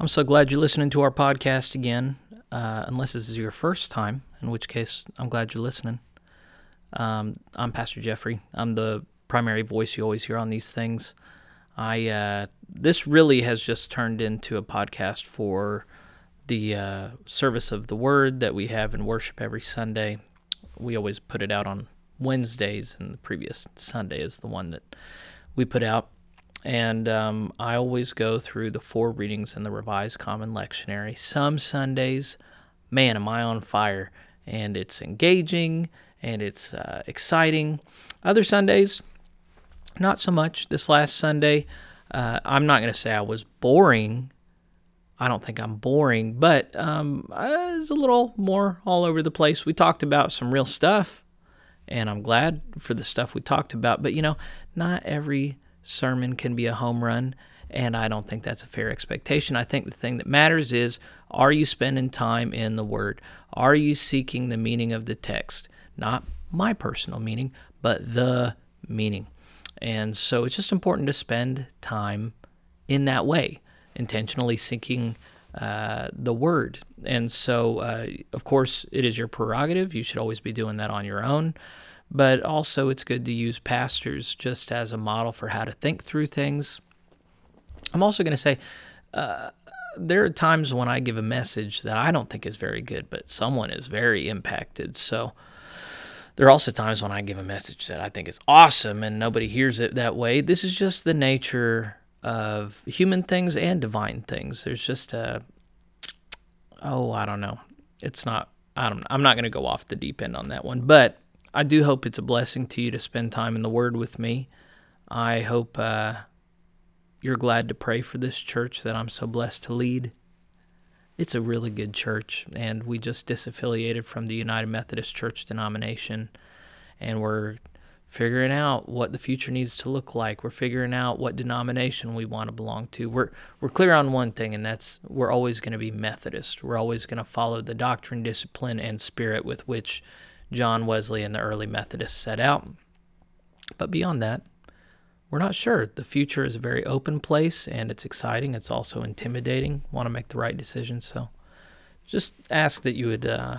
I'm so glad you're listening to our podcast again, uh, unless this is your first time, in which case I'm glad you're listening. Um, I'm Pastor Jeffrey. I'm the primary voice you always hear on these things. I uh, this really has just turned into a podcast for the uh, service of the Word that we have in worship every Sunday. We always put it out on Wednesdays, and the previous Sunday is the one that we put out. And um, I always go through the four readings in the Revised Common Lectionary. Some Sundays, man, am I on fire, and it's engaging and it's uh, exciting. Other Sundays, not so much. This last Sunday, uh, I'm not going to say I was boring. I don't think I'm boring, but um, I was a little more all over the place. We talked about some real stuff, and I'm glad for the stuff we talked about. But you know, not every sermon can be a home run, and I don't think that's a fair expectation. I think the thing that matters is are you spending time in the Word? Are you seeking the meaning of the text? Not my personal meaning, but the meaning. And so it's just important to spend time in that way, intentionally seeking uh, the word. And so, uh, of course, it is your prerogative. You should always be doing that on your own. But also, it's good to use pastors just as a model for how to think through things. I'm also going to say, uh, there are times when I give a message that I don't think is very good, but someone is very impacted. So, there are also times when I give a message that I think is awesome and nobody hears it that way. This is just the nature of human things and divine things. There's just a, oh, I don't know. It's not, I don't, I'm not going to go off the deep end on that one, but I do hope it's a blessing to you to spend time in the Word with me. I hope uh, you're glad to pray for this church that I'm so blessed to lead it's a really good church, and we just disaffiliated from the United Methodist Church denomination, and we're figuring out what the future needs to look like. We're figuring out what denomination we want to belong to. We're we're clear on one thing, and that's we're always going to be Methodist. We're always going to follow the doctrine, discipline, and spirit with which John Wesley and the early Methodists set out. But beyond that, we're not sure. The future is a very open place and it's exciting. It's also intimidating. Want to make the right decisions. So just ask that you would uh,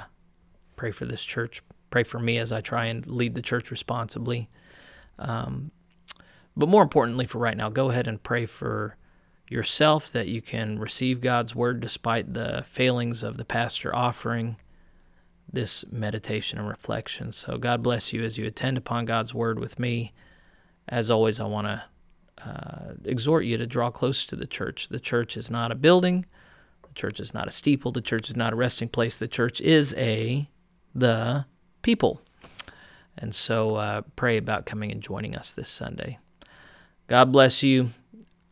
pray for this church. Pray for me as I try and lead the church responsibly. Um, but more importantly, for right now, go ahead and pray for yourself that you can receive God's word despite the failings of the pastor offering this meditation and reflection. So, God bless you as you attend upon God's word with me as always, I want to uh, exhort you to draw close to the church. The church is not a building. The church is not a steeple. The church is not a resting place. The church is a the people. And so uh, pray about coming and joining us this Sunday. God bless you.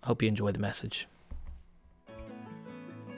Hope you enjoy the message.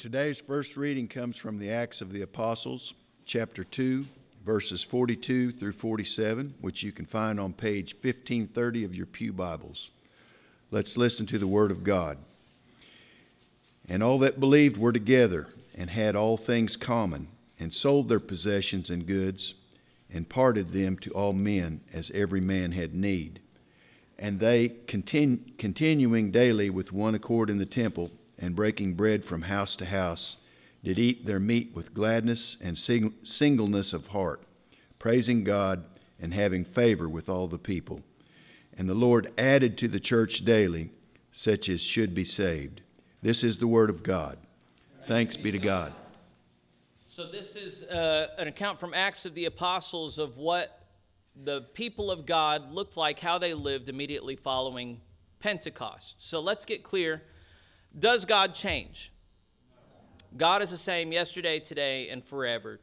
Today's first reading comes from the Acts of the Apostles, chapter 2, verses 42 through 47, which you can find on page 1530 of your Pew Bibles. Let's listen to the Word of God. And all that believed were together and had all things common, and sold their possessions and goods, and parted them to all men as every man had need and they, continu- continuing daily with one accord in the temple, and breaking bread from house to house, did eat their meat with gladness and sing- singleness of heart, praising God and having favor with all the people. And the Lord added to the church daily such as should be saved. This is the word of God. Thanks be to God. So, this is uh, an account from Acts of the Apostles of what the people of God looked like, how they lived immediately following Pentecost. So let's get clear. Does God change? God is the same yesterday, today, and forever.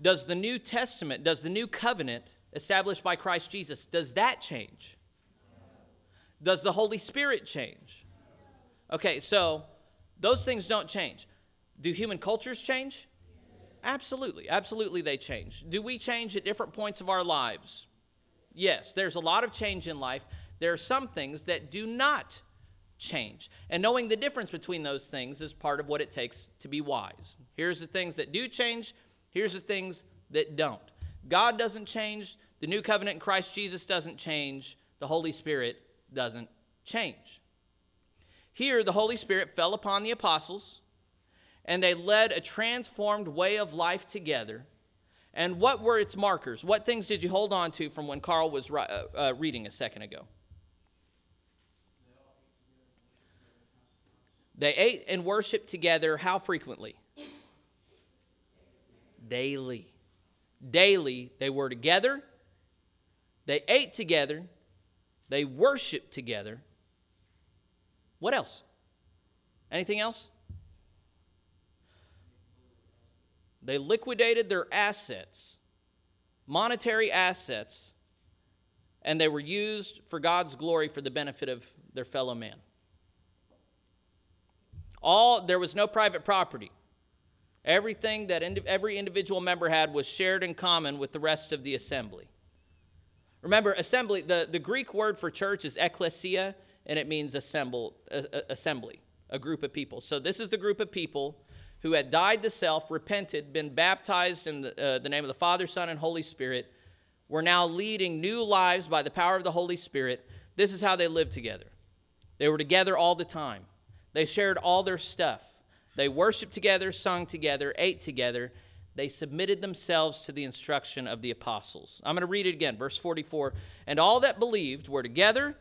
Does the New Testament, does the new covenant established by Christ Jesus, does that change? Does the Holy Spirit change? Okay, so those things don't change. Do human cultures change? Absolutely. Absolutely, they change. Do we change at different points of our lives? Yes, there's a lot of change in life. There are some things that do not change. And knowing the difference between those things is part of what it takes to be wise. Here's the things that do change, here's the things that don't. God doesn't change, the new covenant in Christ Jesus doesn't change, the Holy Spirit doesn't change. Here, the Holy Spirit fell upon the apostles, and they led a transformed way of life together. And what were its markers? What things did you hold on to from when Carl was uh, uh, reading a second ago? They ate and worshiped together how frequently? Daily. Daily, they were together, they ate together, they worshiped together. What else? Anything else? They liquidated their assets, monetary assets, and they were used for God's glory for the benefit of their fellow man. All there was no private property. Everything that indi- every individual member had was shared in common with the rest of the assembly. Remember, assembly, the, the Greek word for church is ekklesia, and it means assemble, uh, assembly, a group of people. So this is the group of people who had died to self, repented, been baptized in the, uh, the name of the Father, Son, and Holy Spirit, were now leading new lives by the power of the Holy Spirit. This is how they lived together. They were together all the time. They shared all their stuff. They worshiped together, sung together, ate together. They submitted themselves to the instruction of the apostles. I'm going to read it again, verse 44. And all that believed were together,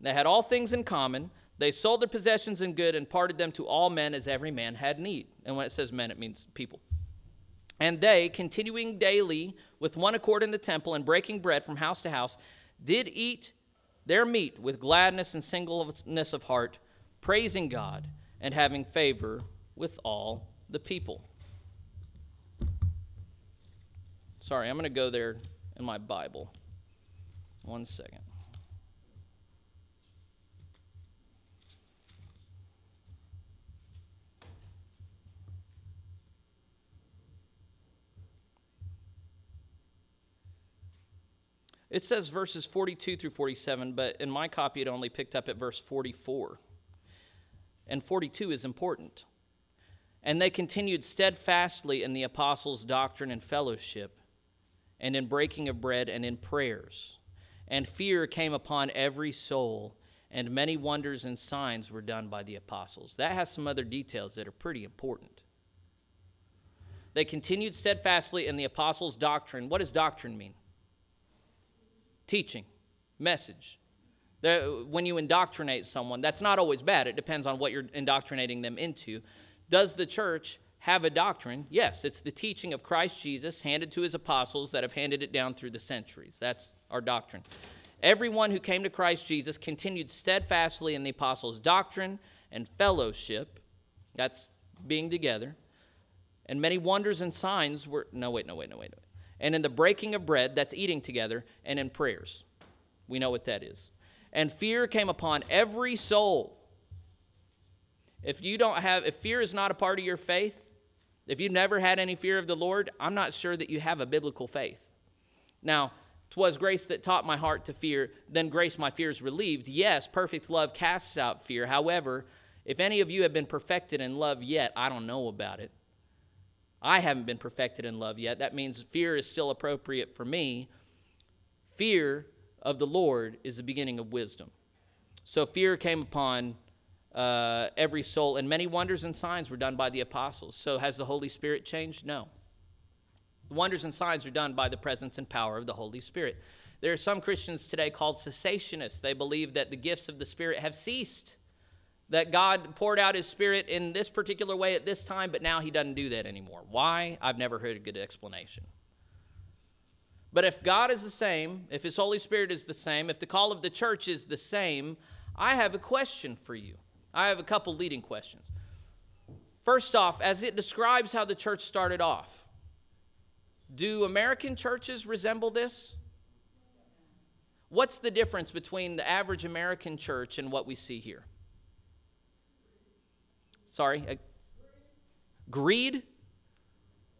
they had all things in common. They sold their possessions and good and parted them to all men as every man had need. And when it says men, it means people. And they, continuing daily with one accord in the temple and breaking bread from house to house, did eat their meat with gladness and singleness of heart praising God and having favor with all the people. Sorry, I'm going to go there in my Bible. One second. It says verses 42 through 47, but in my copy it only picked up at verse 44 and 42 is important. And they continued steadfastly in the apostles' doctrine and fellowship, and in breaking of bread and in prayers. And fear came upon every soul, and many wonders and signs were done by the apostles. That has some other details that are pretty important. They continued steadfastly in the apostles' doctrine. What does doctrine mean? Teaching, message when you indoctrinate someone, that's not always bad. It depends on what you're indoctrinating them into. Does the church have a doctrine? Yes, it's the teaching of Christ Jesus handed to his apostles that have handed it down through the centuries. That's our doctrine. Everyone who came to Christ Jesus continued steadfastly in the apostles' doctrine and fellowship. That's being together. And many wonders and signs were. No, wait, no, wait, no, wait. No, wait. And in the breaking of bread, that's eating together, and in prayers. We know what that is and fear came upon every soul. If you don't have, if fear is not a part of your faith, if you've never had any fear of the Lord, I'm not sure that you have a biblical faith. Now, 'twas grace that taught my heart to fear, then grace my fears relieved. Yes, perfect love casts out fear. However, if any of you have been perfected in love yet, I don't know about it. I haven't been perfected in love yet. That means fear is still appropriate for me. Fear of the Lord is the beginning of wisdom. So fear came upon uh, every soul, and many wonders and signs were done by the apostles. So has the Holy Spirit changed? No. The wonders and signs are done by the presence and power of the Holy Spirit. There are some Christians today called cessationists. They believe that the gifts of the Spirit have ceased, that God poured out His Spirit in this particular way at this time, but now He doesn't do that anymore. Why? I've never heard a good explanation. But if God is the same, if His Holy Spirit is the same, if the call of the church is the same, I have a question for you. I have a couple leading questions. First off, as it describes how the church started off, do American churches resemble this? What's the difference between the average American church and what we see here? Sorry? Uh, greed?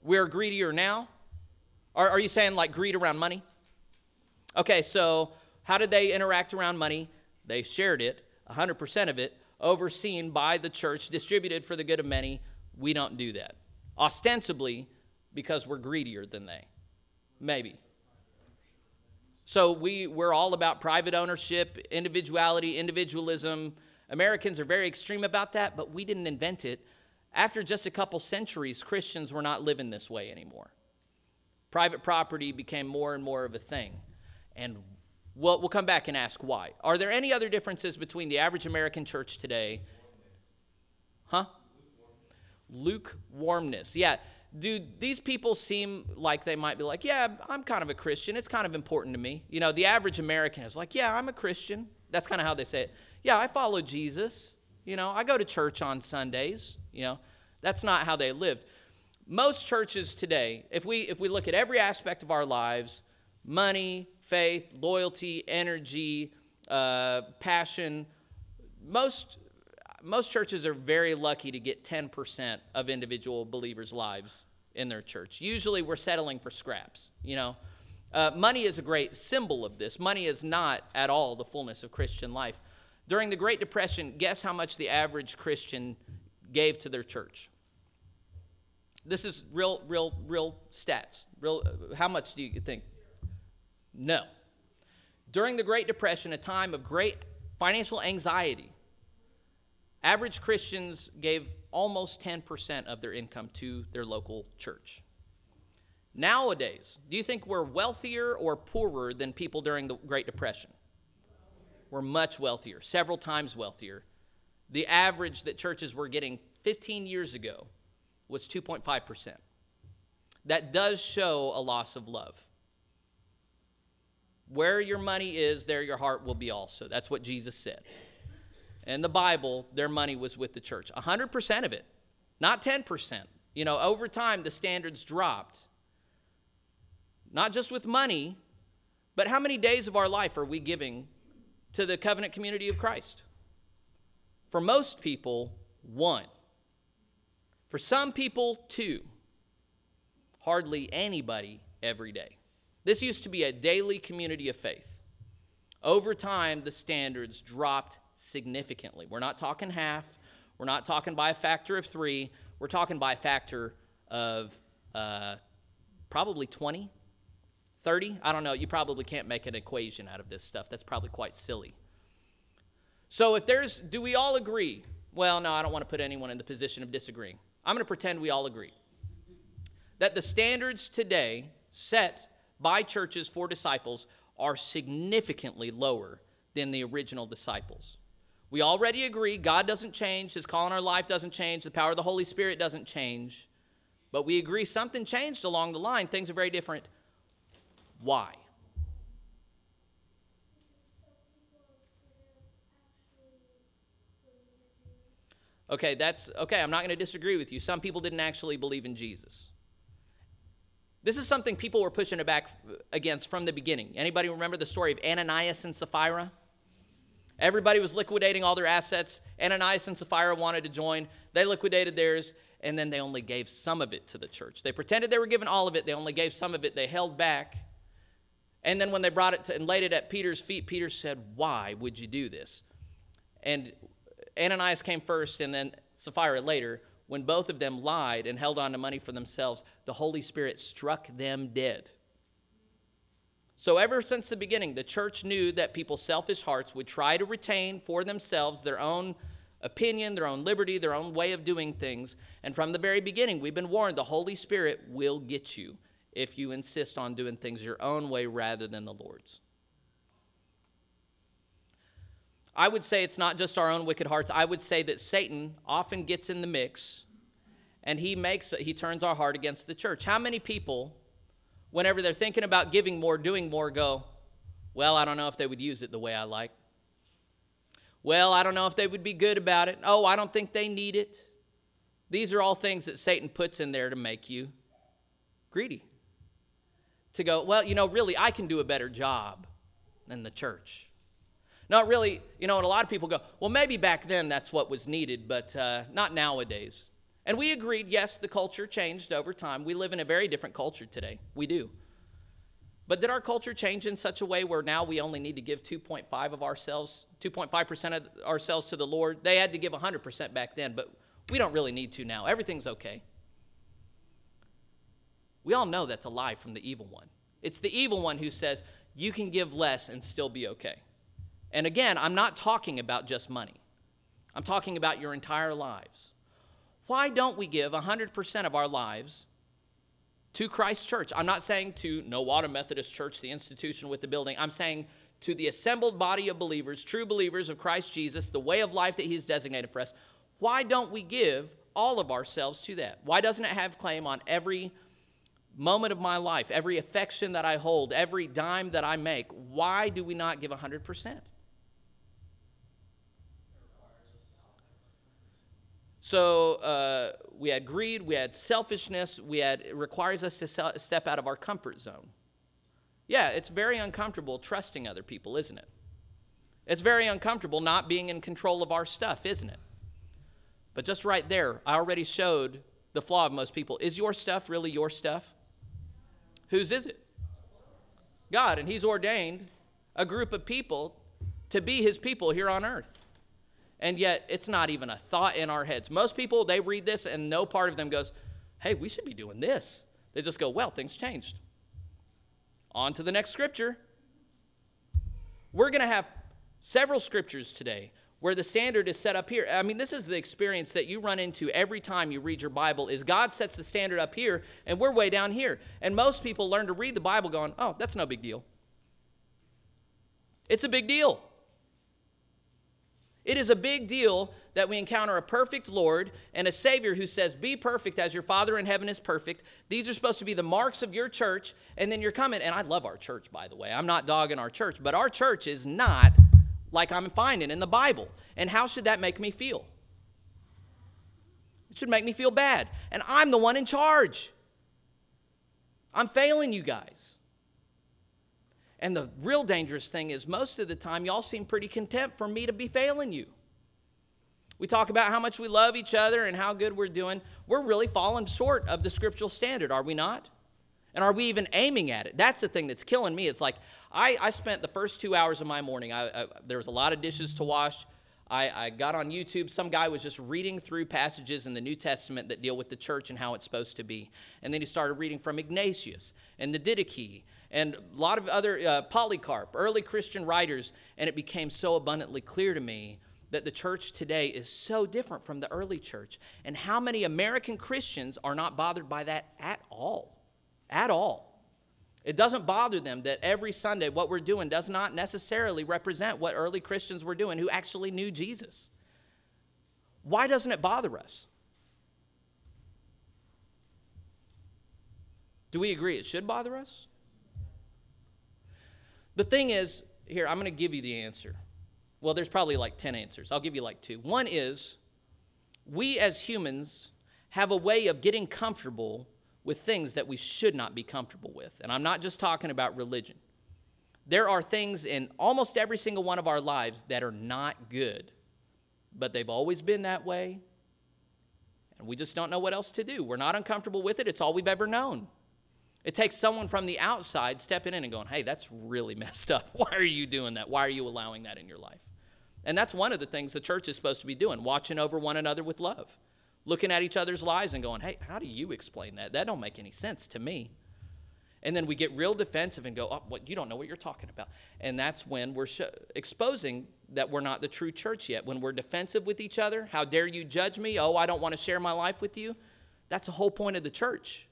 We're greedier now? Are, are you saying like greed around money? Okay, so how did they interact around money? They shared it, 100% of it, overseen by the church, distributed for the good of many. We don't do that. Ostensibly, because we're greedier than they. Maybe. So we, we're all about private ownership, individuality, individualism. Americans are very extreme about that, but we didn't invent it. After just a couple centuries, Christians were not living this way anymore. Private property became more and more of a thing. And we'll, we'll come back and ask why. Are there any other differences between the average American church today? Huh? Lukewarmness. Yeah. Do these people seem like they might be like, yeah, I'm kind of a Christian. It's kind of important to me. You know, the average American is like, yeah, I'm a Christian. That's kind of how they say it. Yeah, I follow Jesus. You know, I go to church on Sundays. You know, that's not how they lived. Most churches today, if we if we look at every aspect of our lives, money, faith, loyalty, energy, uh, passion, most most churches are very lucky to get 10% of individual believers' lives in their church. Usually we're settling for scraps, you know. Uh, money is a great symbol of this. Money is not at all the fullness of Christian life. During the Great Depression, guess how much the average Christian gave to their church? This is real, real, real stats. Real, uh, how much do you think? No. During the Great Depression, a time of great financial anxiety, average Christians gave almost 10% of their income to their local church. Nowadays, do you think we're wealthier or poorer than people during the Great Depression? We're much wealthier, several times wealthier. The average that churches were getting 15 years ago was 2.5%. That does show a loss of love. Where your money is, there your heart will be also. That's what Jesus said. In the Bible, their money was with the church. 100% of it, not 10%. You know, over time, the standards dropped. Not just with money, but how many days of our life are we giving to the covenant community of Christ? For most people, one. For some people, two. Hardly anybody every day. This used to be a daily community of faith. Over time, the standards dropped significantly. We're not talking half, we're not talking by a factor of three, we're talking by a factor of uh, probably 20, 30. I don't know. You probably can't make an equation out of this stuff. That's probably quite silly. So, if there's, do we all agree? Well, no, I don't want to put anyone in the position of disagreeing. I'm going to pretend we all agree that the standards today set by churches for disciples are significantly lower than the original disciples. We already agree God doesn't change, His call in our life doesn't change, the power of the Holy Spirit doesn't change, but we agree something changed along the line. Things are very different. Why? Okay, that's okay. I'm not going to disagree with you. Some people didn't actually believe in Jesus. This is something people were pushing it back against from the beginning. Anybody remember the story of Ananias and Sapphira? Everybody was liquidating all their assets. Ananias and Sapphira wanted to join. They liquidated theirs, and then they only gave some of it to the church. They pretended they were giving all of it. They only gave some of it. They held back. And then when they brought it to, and laid it at Peter's feet, Peter said, Why would you do this? And Ananias came first and then Sapphira later. When both of them lied and held on to money for themselves, the Holy Spirit struck them dead. So, ever since the beginning, the church knew that people's selfish hearts would try to retain for themselves their own opinion, their own liberty, their own way of doing things. And from the very beginning, we've been warned the Holy Spirit will get you if you insist on doing things your own way rather than the Lord's. I would say it's not just our own wicked hearts. I would say that Satan often gets in the mix and he makes he turns our heart against the church. How many people whenever they're thinking about giving more, doing more go, well, I don't know if they would use it the way I like. Well, I don't know if they would be good about it. Oh, I don't think they need it. These are all things that Satan puts in there to make you greedy. To go, well, you know, really, I can do a better job than the church. Not really, you know, and a lot of people go, well, maybe back then that's what was needed, but uh, not nowadays. And we agreed, yes, the culture changed over time. We live in a very different culture today. We do. But did our culture change in such a way where now we only need to give 2.5 of ourselves, 2.5% of ourselves to the Lord? They had to give 100% back then, but we don't really need to now. Everything's okay. We all know that's a lie from the evil one. It's the evil one who says you can give less and still be okay. And again, I'm not talking about just money, I'm talking about your entire lives. Why don't we give 100% of our lives to Christ Church? I'm not saying to Nowata Methodist Church, the institution with the building. I'm saying to the assembled body of believers, true believers of Christ Jesus, the way of life that He's designated for us. Why don't we give all of ourselves to that? Why doesn't it have claim on every moment of my life, every affection that I hold, every dime that I make? Why do we not give 100%? So uh, we had greed, we had selfishness, we had it requires us to step out of our comfort zone. Yeah, it's very uncomfortable trusting other people, isn't it? It's very uncomfortable not being in control of our stuff, isn't it? But just right there, I already showed the flaw of most people. Is your stuff really your stuff? Whose is it? God, and He's ordained a group of people to be His people here on earth and yet it's not even a thought in our heads. Most people, they read this and no part of them goes, hey, we should be doing this. They just go, well, things changed. On to the next scripture. We're going to have several scriptures today where the standard is set up here. I mean, this is the experience that you run into every time you read your Bible is God sets the standard up here and we're way down here. And most people learn to read the Bible going, "Oh, that's no big deal." It's a big deal. It is a big deal that we encounter a perfect Lord and a Savior who says, Be perfect as your Father in heaven is perfect. These are supposed to be the marks of your church. And then you're coming, and I love our church, by the way. I'm not dogging our church, but our church is not like I'm finding in the Bible. And how should that make me feel? It should make me feel bad. And I'm the one in charge. I'm failing you guys. And the real dangerous thing is, most of the time, y'all seem pretty content for me to be failing you. We talk about how much we love each other and how good we're doing. We're really falling short of the scriptural standard, are we not? And are we even aiming at it? That's the thing that's killing me. It's like I, I spent the first two hours of my morning, I, I, there was a lot of dishes to wash. I, I got on YouTube. Some guy was just reading through passages in the New Testament that deal with the church and how it's supposed to be. And then he started reading from Ignatius and the Didache and a lot of other uh, Polycarp, early Christian writers, and it became so abundantly clear to me that the church today is so different from the early church. And how many American Christians are not bothered by that at all? At all. It doesn't bother them that every Sunday what we're doing does not necessarily represent what early Christians were doing who actually knew Jesus. Why doesn't it bother us? Do we agree it should bother us? The thing is, here, I'm going to give you the answer. Well, there's probably like 10 answers. I'll give you like two. One is we as humans have a way of getting comfortable with things that we should not be comfortable with. And I'm not just talking about religion. There are things in almost every single one of our lives that are not good, but they've always been that way. And we just don't know what else to do. We're not uncomfortable with it, it's all we've ever known. It takes someone from the outside stepping in and going, hey, that's really messed up. Why are you doing that? Why are you allowing that in your life? And that's one of the things the church is supposed to be doing, watching over one another with love, looking at each other's lives and going, hey, how do you explain that? That don't make any sense to me. And then we get real defensive and go, oh, what, you don't know what you're talking about. And that's when we're sh- exposing that we're not the true church yet. When we're defensive with each other, how dare you judge me? Oh, I don't want to share my life with you. That's the whole point of the church.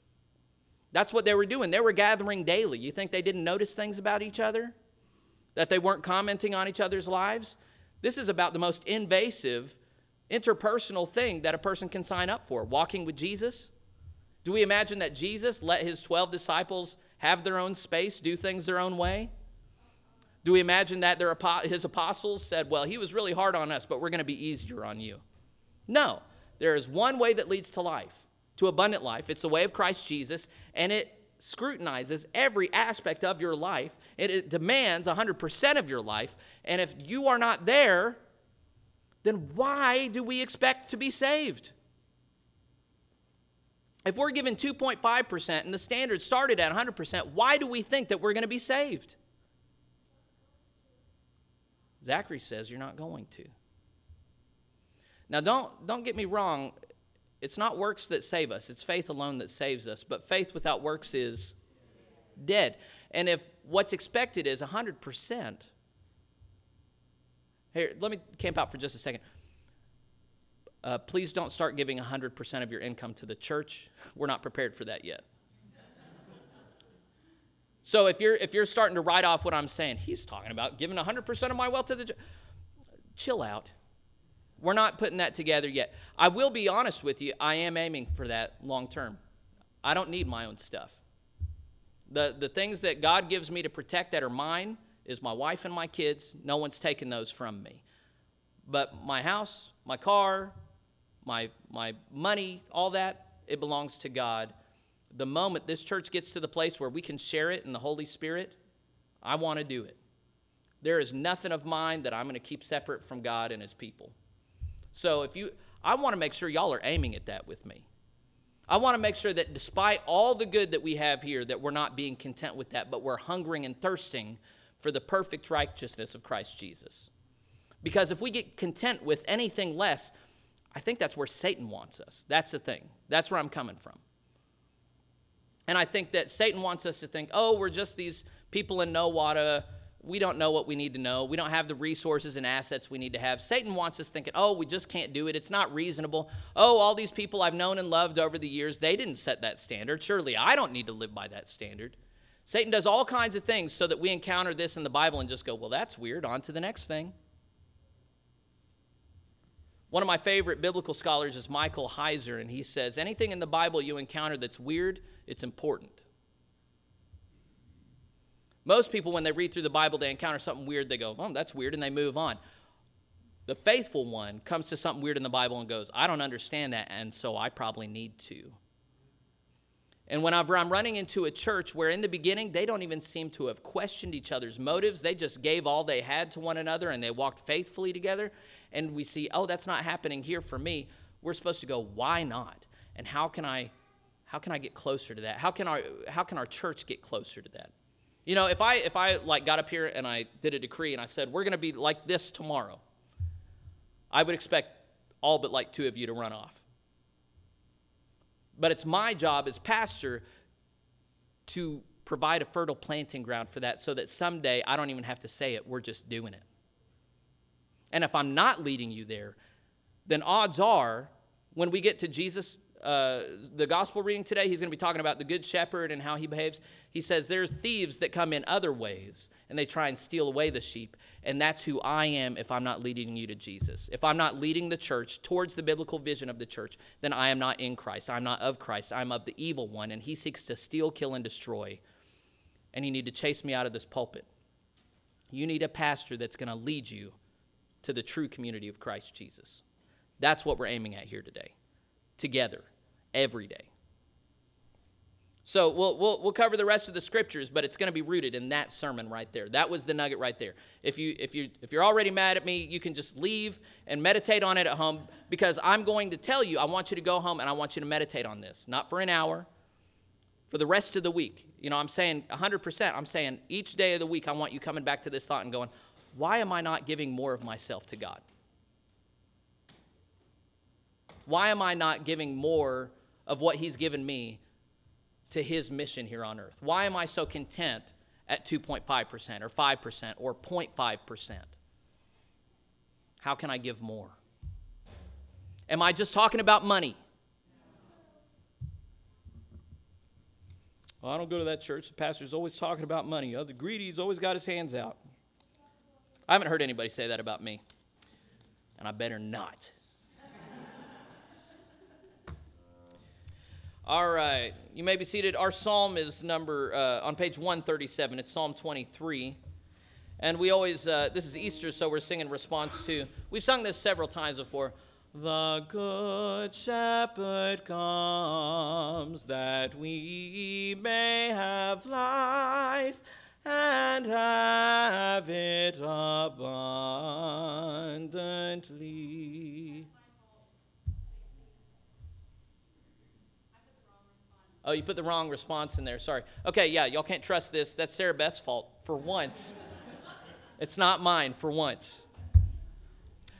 That's what they were doing. They were gathering daily. You think they didn't notice things about each other? That they weren't commenting on each other's lives? This is about the most invasive interpersonal thing that a person can sign up for walking with Jesus. Do we imagine that Jesus let his 12 disciples have their own space, do things their own way? Do we imagine that their, his apostles said, Well, he was really hard on us, but we're going to be easier on you? No. There is one way that leads to life to abundant life. It's the way of Christ Jesus, and it scrutinizes every aspect of your life. It, it demands 100% of your life. And if you are not there, then why do we expect to be saved? If we're given 2.5% and the standard started at 100%, why do we think that we're going to be saved? Zachary says you're not going to. Now don't don't get me wrong, it's not works that save us. It's faith alone that saves us, but faith without works is dead. And if what's expected is 100%, here, let me camp out for just a second. Uh, please don't start giving 100% of your income to the church. We're not prepared for that yet. so if you're if you're starting to write off what I'm saying, he's talking about giving 100% of my wealth to the chill out. We're not putting that together yet. I will be honest with you, I am aiming for that long term. I don't need my own stuff. The the things that God gives me to protect that are mine is my wife and my kids. No one's taken those from me. But my house, my car, my, my money, all that, it belongs to God. The moment this church gets to the place where we can share it in the Holy Spirit, I want to do it. There is nothing of mine that I'm going to keep separate from God and His people. So if you, I want to make sure y'all are aiming at that with me. I want to make sure that despite all the good that we have here, that we're not being content with that, but we're hungering and thirsting for the perfect righteousness of Christ Jesus. Because if we get content with anything less, I think that's where Satan wants us. That's the thing. That's where I'm coming from. And I think that Satan wants us to think, oh, we're just these people in Nowata. We don't know what we need to know. We don't have the resources and assets we need to have. Satan wants us thinking, oh, we just can't do it. It's not reasonable. Oh, all these people I've known and loved over the years, they didn't set that standard. Surely I don't need to live by that standard. Satan does all kinds of things so that we encounter this in the Bible and just go, well, that's weird. On to the next thing. One of my favorite biblical scholars is Michael Heiser, and he says anything in the Bible you encounter that's weird, it's important. Most people, when they read through the Bible, they encounter something weird, they go, oh, that's weird, and they move on. The faithful one comes to something weird in the Bible and goes, I don't understand that, and so I probably need to. And whenever I'm running into a church where in the beginning they don't even seem to have questioned each other's motives, they just gave all they had to one another and they walked faithfully together, and we see, oh, that's not happening here for me, we're supposed to go, why not? And how can I how can I get closer to that? How can our how can our church get closer to that? You know, if I if I like got up here and I did a decree and I said we're going to be like this tomorrow, I would expect all but like two of you to run off. But it's my job as pastor to provide a fertile planting ground for that so that someday I don't even have to say it, we're just doing it. And if I'm not leading you there, then odds are when we get to Jesus, uh, the gospel reading today, he's going to be talking about the good shepherd and how he behaves. He says there's thieves that come in other ways and they try and steal away the sheep. And that's who I am if I'm not leading you to Jesus. If I'm not leading the church towards the biblical vision of the church, then I am not in Christ. I'm not of Christ. I'm of the evil one. And he seeks to steal, kill, and destroy. And you need to chase me out of this pulpit. You need a pastor that's going to lead you to the true community of Christ Jesus. That's what we're aiming at here today, together, every day. So we'll, we'll, we'll cover the rest of the scriptures, but it's going to be rooted in that sermon right there. That was the nugget right there. If, you, if, you, if you're already mad at me, you can just leave and meditate on it at home because I'm going to tell you, I want you to go home and I want you to meditate on this. Not for an hour, for the rest of the week. You know, I'm saying 100%. I'm saying each day of the week, I want you coming back to this thought and going, why am I not giving more of myself to God? Why am I not giving more of what He's given me to His mission here on earth? Why am I so content at 2.5% or 5% or 0.5%? How can I give more? Am I just talking about money? Well, I don't go to that church. The pastor's always talking about money. Oh, the greedy's always got his hands out. I haven't heard anybody say that about me, and I better not. All right, you may be seated. Our psalm is number uh, on page 137. It's Psalm 23. And we always, uh, this is Easter, so we're singing response to, we've sung this several times before. The Good Shepherd comes that we may have life and have it abundantly. Oh, you put the wrong response in there. Sorry. Okay, yeah, y'all can't trust this. That's Sarah Beth's fault for once. it's not mine for once.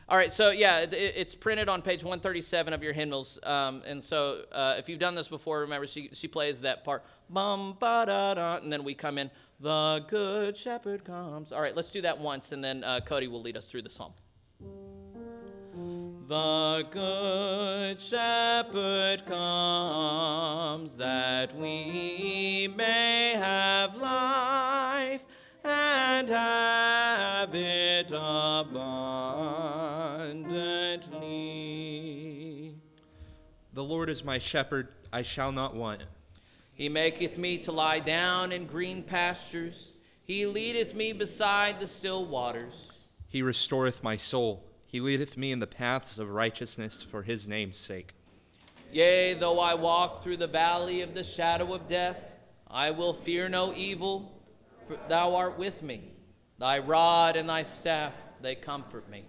All right, so yeah, it, it's printed on page 137 of your hymnals. Um, and so uh, if you've done this before, remember she, she plays that part, bum, ba, da, da, and then we come in, the good shepherd comes. All right, let's do that once, and then uh, Cody will lead us through the psalm. The good shepherd comes that we may have life and have it abundantly. The Lord is my shepherd, I shall not want. He maketh me to lie down in green pastures. He leadeth me beside the still waters. He restoreth my soul. He leadeth me in the paths of righteousness for his name's sake. Yea, though I walk through the valley of the shadow of death, I will fear no evil, for thou art with me. Thy rod and thy staff, they comfort me.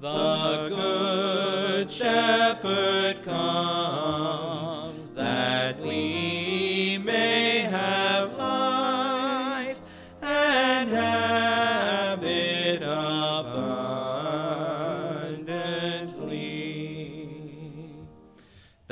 The good shepherd comes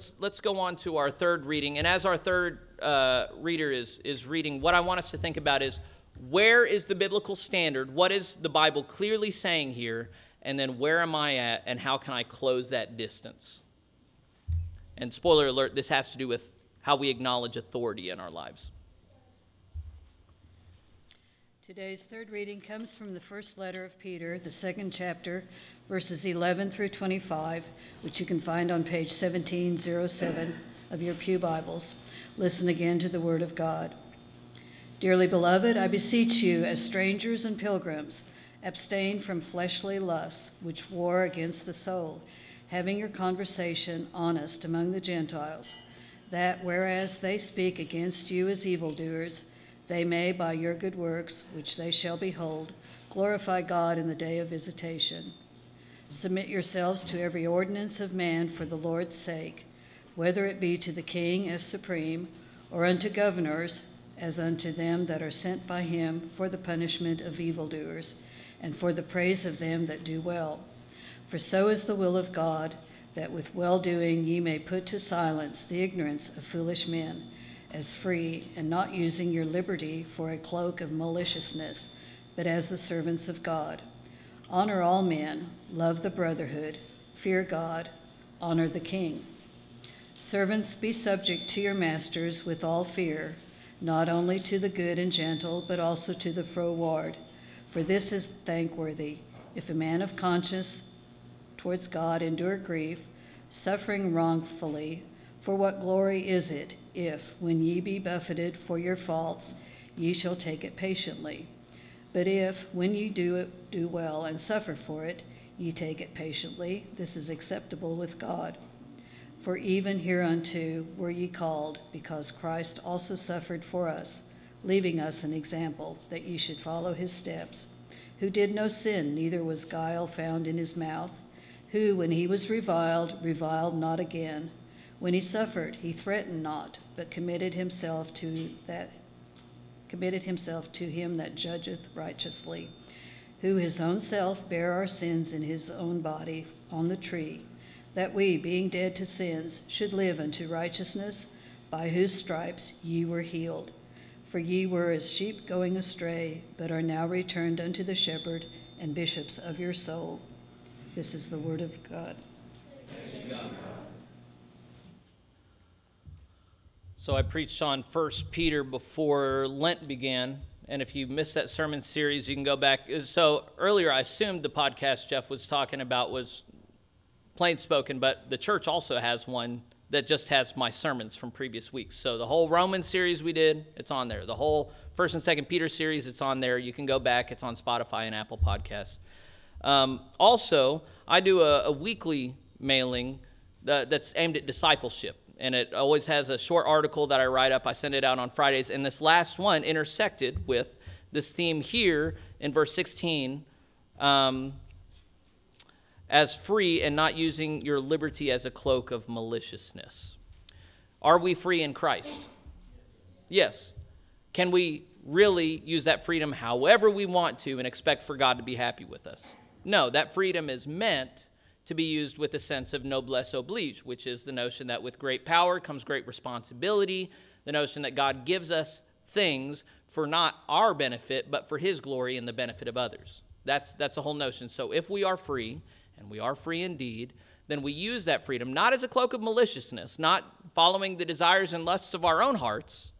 Let's, let's go on to our third reading. And as our third uh, reader is, is reading, what I want us to think about is where is the biblical standard? What is the Bible clearly saying here? And then where am I at, and how can I close that distance? And spoiler alert, this has to do with how we acknowledge authority in our lives. Today's third reading comes from the first letter of Peter, the second chapter, verses 11 through 25, which you can find on page 1707 of your Pew Bibles. Listen again to the Word of God. Dearly beloved, I beseech you, as strangers and pilgrims, abstain from fleshly lusts which war against the soul, having your conversation honest among the Gentiles, that whereas they speak against you as evildoers, they may, by your good works, which they shall behold, glorify God in the day of visitation. Submit yourselves to every ordinance of man for the Lord's sake, whether it be to the king as supreme, or unto governors as unto them that are sent by him for the punishment of evildoers, and for the praise of them that do well. For so is the will of God, that with well doing ye may put to silence the ignorance of foolish men, as free, and not using your liberty for a cloak of maliciousness, but as the servants of God. Honor all men, love the brotherhood, fear God, honor the king. Servants, be subject to your masters with all fear, not only to the good and gentle, but also to the froward. For this is thankworthy, if a man of conscience towards God endure grief, suffering wrongfully. For what glory is it, if, when ye be buffeted for your faults, ye shall take it patiently? But if, when ye do it, do well and suffer for it, ye take it patiently, this is acceptable with God. For even hereunto were ye called, because Christ also suffered for us, leaving us an example, that ye should follow his steps, who did no sin, neither was guile found in his mouth, who, when he was reviled, reviled not again. When he suffered, he threatened not, but committed himself to that committed himself to him that judgeth righteously, who his own self bare our sins in his own body on the tree, that we, being dead to sins, should live unto righteousness, by whose stripes ye were healed. For ye were as sheep going astray, but are now returned unto the shepherd and bishops of your soul. This is the word of God. So I preached on First Peter before Lent began, and if you missed that sermon series, you can go back. So earlier, I assumed the podcast Jeff was talking about was plain spoken, but the church also has one that just has my sermons from previous weeks. So the whole Roman series we did, it's on there. The whole First and Second Peter series, it's on there. You can go back. It's on Spotify and Apple Podcasts. Um, also, I do a, a weekly mailing that, that's aimed at discipleship and it always has a short article that I write up. I send it out on Fridays, and this last one intersected with this theme here in verse 16 um, as free and not using your liberty as a cloak of maliciousness. Are we free in Christ? Yes. Can we really use that freedom however we want to and expect for God to be happy with us? No, that freedom is meant to be used with a sense of noblesse oblige, which is the notion that with great power comes great responsibility, the notion that God gives us things for not our benefit, but for his glory and the benefit of others. That's, that's a whole notion. So if we are free, and we are free indeed, then we use that freedom not as a cloak of maliciousness, not following the desires and lusts of our own hearts,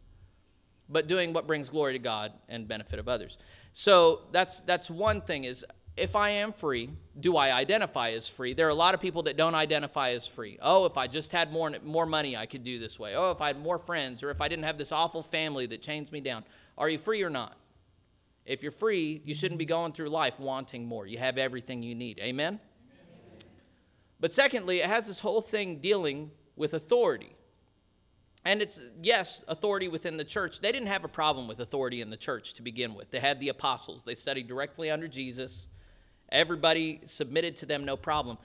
but doing what brings glory to God and benefit of others. So that's, that's one thing is if I am free, do I identify as free? There are a lot of people that don't identify as free. Oh, if I just had more, more money, I could do this way. Oh, if I had more friends, or if I didn't have this awful family that chains me down. Are you free or not? If you're free, you shouldn't be going through life wanting more. You have everything you need. Amen? Amen? But secondly, it has this whole thing dealing with authority. And it's, yes, authority within the church. They didn't have a problem with authority in the church to begin with. They had the apostles, they studied directly under Jesus. Everybody submitted to them, no problem.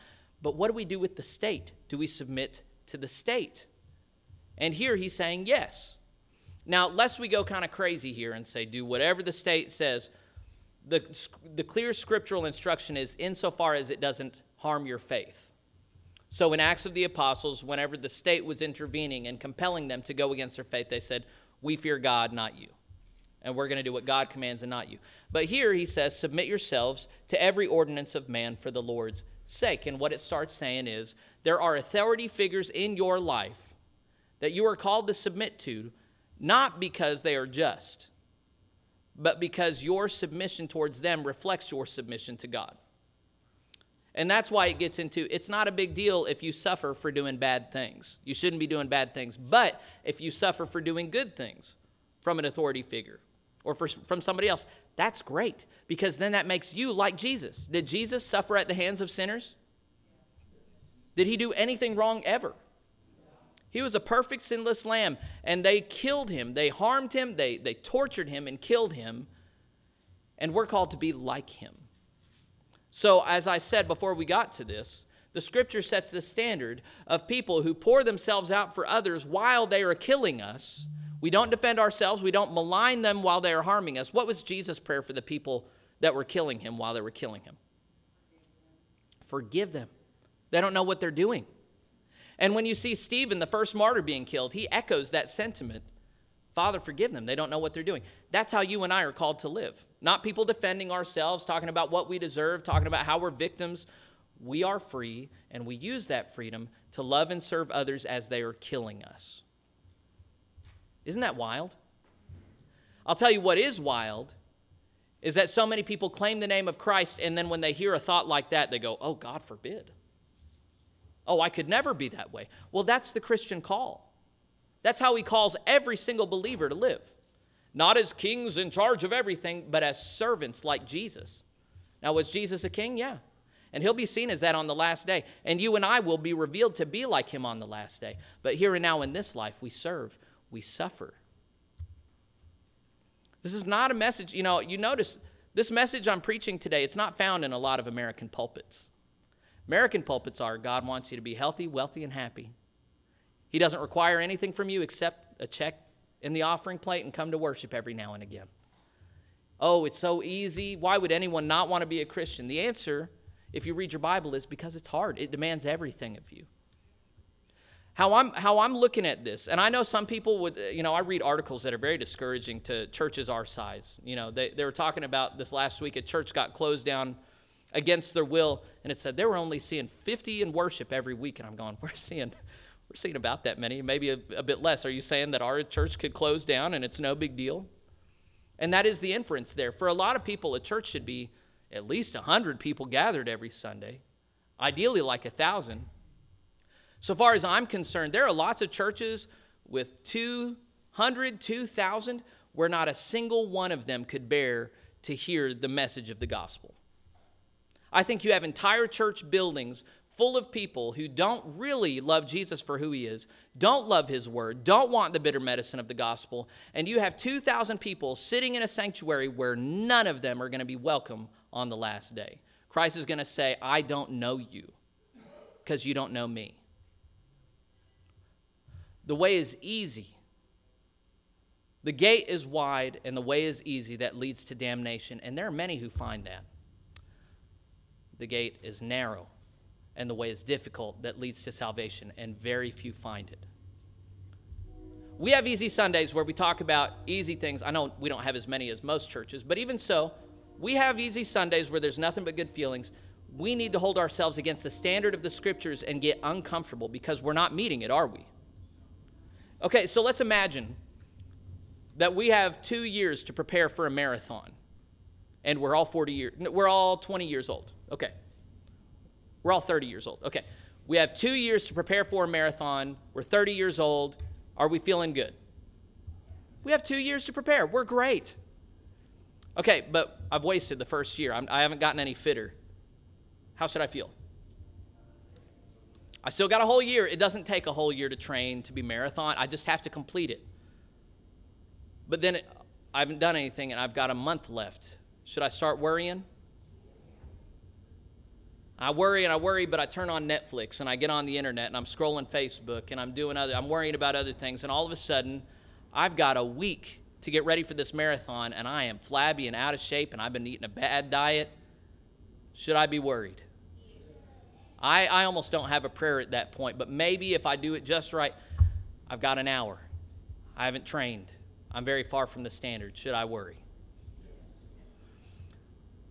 But what do we do with the state? Do we submit to the state? And here he's saying yes. Now, lest we go kind of crazy here and say, do whatever the state says, the, the clear scriptural instruction is insofar as it doesn't harm your faith. So, in Acts of the Apostles, whenever the state was intervening and compelling them to go against their faith, they said, We fear God, not you and we're going to do what God commands and not you. But here he says, Submit yourselves to every ordinance of man for the Lord's sake. And what it starts saying is, there are authority figures in your life that you are called to submit to, not because they are just, but because your submission towards them reflects your submission to God. And that's why it gets into it's not a big deal if you suffer for doing bad things. You shouldn't be doing bad things. But if you suffer for doing good things from an authority figure, or for, from somebody else, that's great because then that makes you like Jesus. Did Jesus suffer at the hands of sinners? Did he do anything wrong ever? He was a perfect, sinless lamb, and they killed him. They harmed him, they, they tortured him, and killed him. And we're called to be like him. So, as I said before we got to this, the scripture sets the standard of people who pour themselves out for others while they are killing us we don't defend ourselves. We don't malign them while they are harming us. What was Jesus' prayer for the people that were killing him while they were killing him? Forgive them. They don't know what they're doing. And when you see Stephen, the first martyr, being killed, he echoes that sentiment Father, forgive them. They don't know what they're doing. That's how you and I are called to live. Not people defending ourselves, talking about what we deserve, talking about how we're victims. We are free, and we use that freedom to love and serve others as they are killing us. Isn't that wild? I'll tell you what is wild is that so many people claim the name of Christ, and then when they hear a thought like that, they go, Oh, God forbid. Oh, I could never be that way. Well, that's the Christian call. That's how he calls every single believer to live. Not as kings in charge of everything, but as servants like Jesus. Now, was Jesus a king? Yeah. And he'll be seen as that on the last day. And you and I will be revealed to be like him on the last day. But here and now in this life, we serve we suffer. This is not a message, you know, you notice this message I'm preaching today, it's not found in a lot of American pulpits. American pulpits are God wants you to be healthy, wealthy, and happy. He doesn't require anything from you except a check in the offering plate and come to worship every now and again. Oh, it's so easy. Why would anyone not want to be a Christian? The answer, if you read your Bible, is because it's hard. It demands everything of you how I'm how I'm looking at this, and I know some people would, you know, I read articles that are very discouraging to churches our size. You know, they, they were talking about this last week. A church got closed down against their will, and it said they were only seeing 50 in worship every week. And I'm going, we're seeing we're seeing about that many, maybe a, a bit less. Are you saying that our church could close down and it's no big deal? And that is the inference there. For a lot of people, a church should be at least 100 people gathered every Sunday, ideally like a 1,000. So far as I'm concerned, there are lots of churches with 200, 2,000 where not a single one of them could bear to hear the message of the gospel. I think you have entire church buildings full of people who don't really love Jesus for who he is, don't love his word, don't want the bitter medicine of the gospel, and you have 2,000 people sitting in a sanctuary where none of them are going to be welcome on the last day. Christ is going to say, I don't know you because you don't know me. The way is easy. The gate is wide and the way is easy that leads to damnation, and there are many who find that. The gate is narrow and the way is difficult that leads to salvation, and very few find it. We have easy Sundays where we talk about easy things. I know we don't have as many as most churches, but even so, we have easy Sundays where there's nothing but good feelings. We need to hold ourselves against the standard of the scriptures and get uncomfortable because we're not meeting it, are we? Okay, so let's imagine that we have two years to prepare for a marathon, and we're all 40 years, we're all 20 years old. Okay. We're all 30 years old. Okay. We have two years to prepare for a marathon. We're 30 years old. Are we feeling good? We have two years to prepare. We're great. Okay, but I've wasted the first year. I'm, I have not gotten any fitter. How should I feel? I still got a whole year. It doesn't take a whole year to train to be marathon. I just have to complete it. But then it, I haven't done anything and I've got a month left. Should I start worrying? I worry and I worry, but I turn on Netflix and I get on the internet and I'm scrolling Facebook and I'm doing other, I'm worrying about other things. And all of a sudden, I've got a week to get ready for this marathon and I am flabby and out of shape and I've been eating a bad diet. Should I be worried? I, I almost don't have a prayer at that point, but maybe if I do it just right, I've got an hour. I haven't trained. I'm very far from the standard. Should I worry?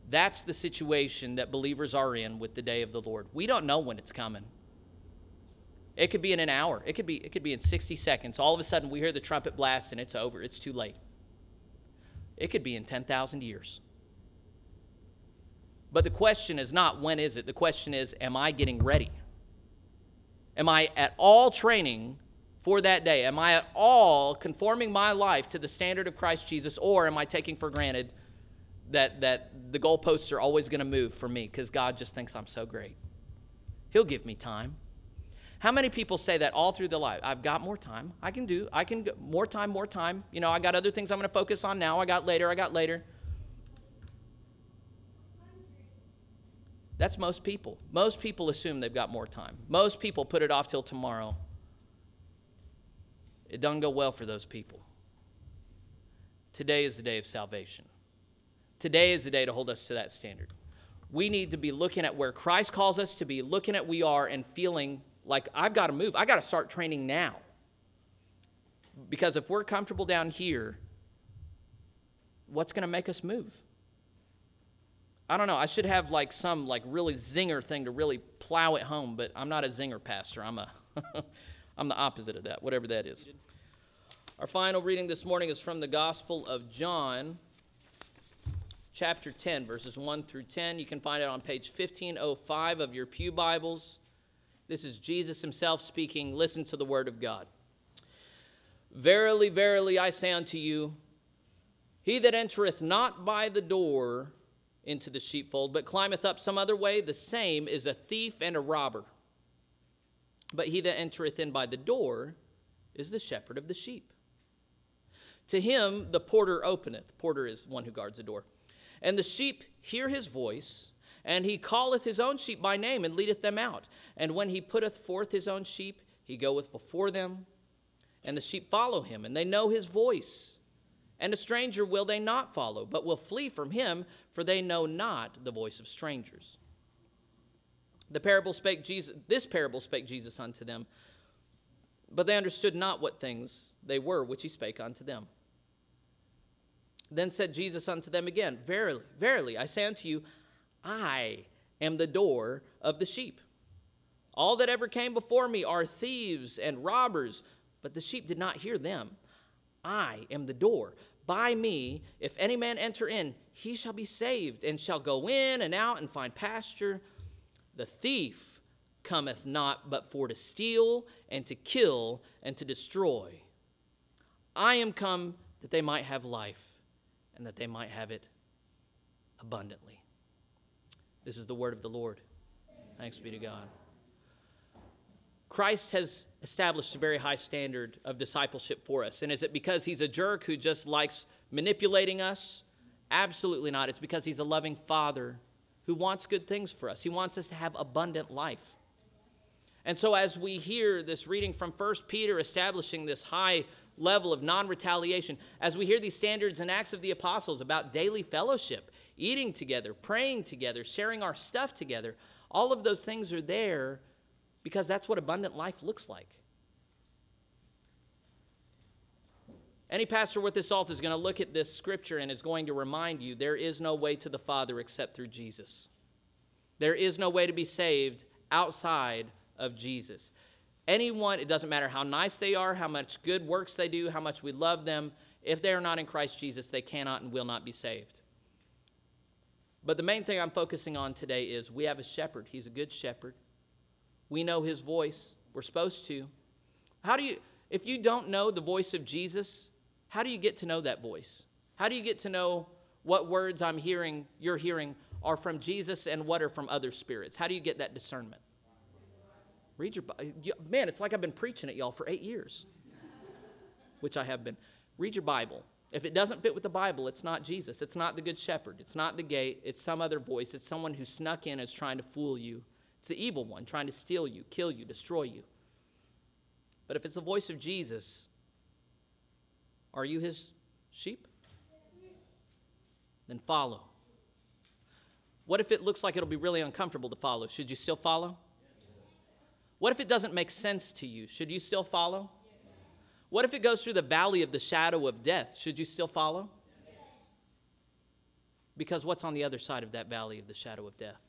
That's the situation that believers are in with the day of the Lord. We don't know when it's coming. It could be in an hour. It could be it could be in 60 seconds. All of a sudden we hear the trumpet blast and it's over. It's too late. It could be in 10,000 years. But the question is not when is it? The question is am I getting ready? Am I at all training for that day? Am I at all conforming my life to the standard of Christ Jesus or am I taking for granted that, that the goalposts are always going to move for me because God just thinks I'm so great. He'll give me time. How many people say that all through their life? I've got more time. I can do. I can more time, more time. You know, I got other things I'm going to focus on now. I got later. I got later. That's most people. Most people assume they've got more time. Most people put it off till tomorrow. It doesn't go well for those people. Today is the day of salvation. Today is the day to hold us to that standard. We need to be looking at where Christ calls us to be, looking at we are and feeling like I've got to move. I got to start training now. Because if we're comfortable down here, what's going to make us move? I don't know. I should have like some like really zinger thing to really plow it home, but I'm not a zinger pastor. I'm a I'm the opposite of that, whatever that is. Our final reading this morning is from the Gospel of John, chapter 10, verses 1 through 10. You can find it on page 1505 of your Pew Bibles. This is Jesus himself speaking. Listen to the word of God. Verily, verily, I say unto you, he that entereth not by the door into the sheepfold, but climbeth up some other way, the same is a thief and a robber. But he that entereth in by the door is the shepherd of the sheep. To him the porter openeth. Porter is one who guards the door. And the sheep hear his voice, and he calleth his own sheep by name and leadeth them out. And when he putteth forth his own sheep, he goeth before them, and the sheep follow him, and they know his voice. And a stranger will they not follow, but will flee from him, for they know not the voice of strangers. The parable spake Jesus, this parable spake Jesus unto them, but they understood not what things they were which he spake unto them. Then said Jesus unto them again, Verily, verily, I say unto you, I am the door of the sheep. All that ever came before me are thieves and robbers, but the sheep did not hear them. I am the door. By me, if any man enter in, he shall be saved, and shall go in and out and find pasture. The thief cometh not but for to steal, and to kill, and to destroy. I am come that they might have life, and that they might have it abundantly. This is the word of the Lord. Thanks be to God. Christ has established a very high standard of discipleship for us. And is it because he's a jerk who just likes manipulating us? Absolutely not. It's because he's a loving father who wants good things for us. He wants us to have abundant life. And so, as we hear this reading from 1 Peter establishing this high level of non retaliation, as we hear these standards and Acts of the Apostles about daily fellowship, eating together, praying together, sharing our stuff together, all of those things are there because that's what abundant life looks like. Any pastor worth his salt is going to look at this scripture and is going to remind you there is no way to the Father except through Jesus. There is no way to be saved outside of Jesus. Anyone, it doesn't matter how nice they are, how much good works they do, how much we love them, if they are not in Christ Jesus, they cannot and will not be saved. But the main thing I'm focusing on today is we have a shepherd. He's a good shepherd. We know his voice. We're supposed to. How do you, if you don't know the voice of Jesus, how do you get to know that voice? How do you get to know what words I'm hearing, you're hearing, are from Jesus and what are from other spirits? How do you get that discernment? Read your man. It's like I've been preaching at y'all for eight years, which I have been. Read your Bible. If it doesn't fit with the Bible, it's not Jesus. It's not the Good Shepherd. It's not the gate. It's some other voice. It's someone who snuck in and is trying to fool you it's the evil one trying to steal you, kill you, destroy you. But if it's the voice of Jesus, are you his sheep? Then follow. What if it looks like it'll be really uncomfortable to follow? Should you still follow? What if it doesn't make sense to you? Should you still follow? What if it goes through the valley of the shadow of death? Should you still follow? Because what's on the other side of that valley of the shadow of death?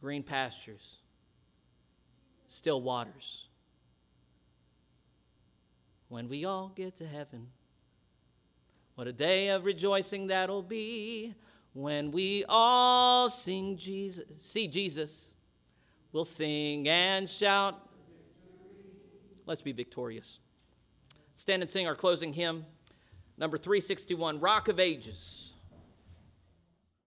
green pastures, still waters. When we all get to heaven, what a day of rejoicing that'll be. When we all sing Jesus, see Jesus, we'll sing and shout. Let's be victorious. Stand and sing our closing hymn, number 361, Rock of Ages.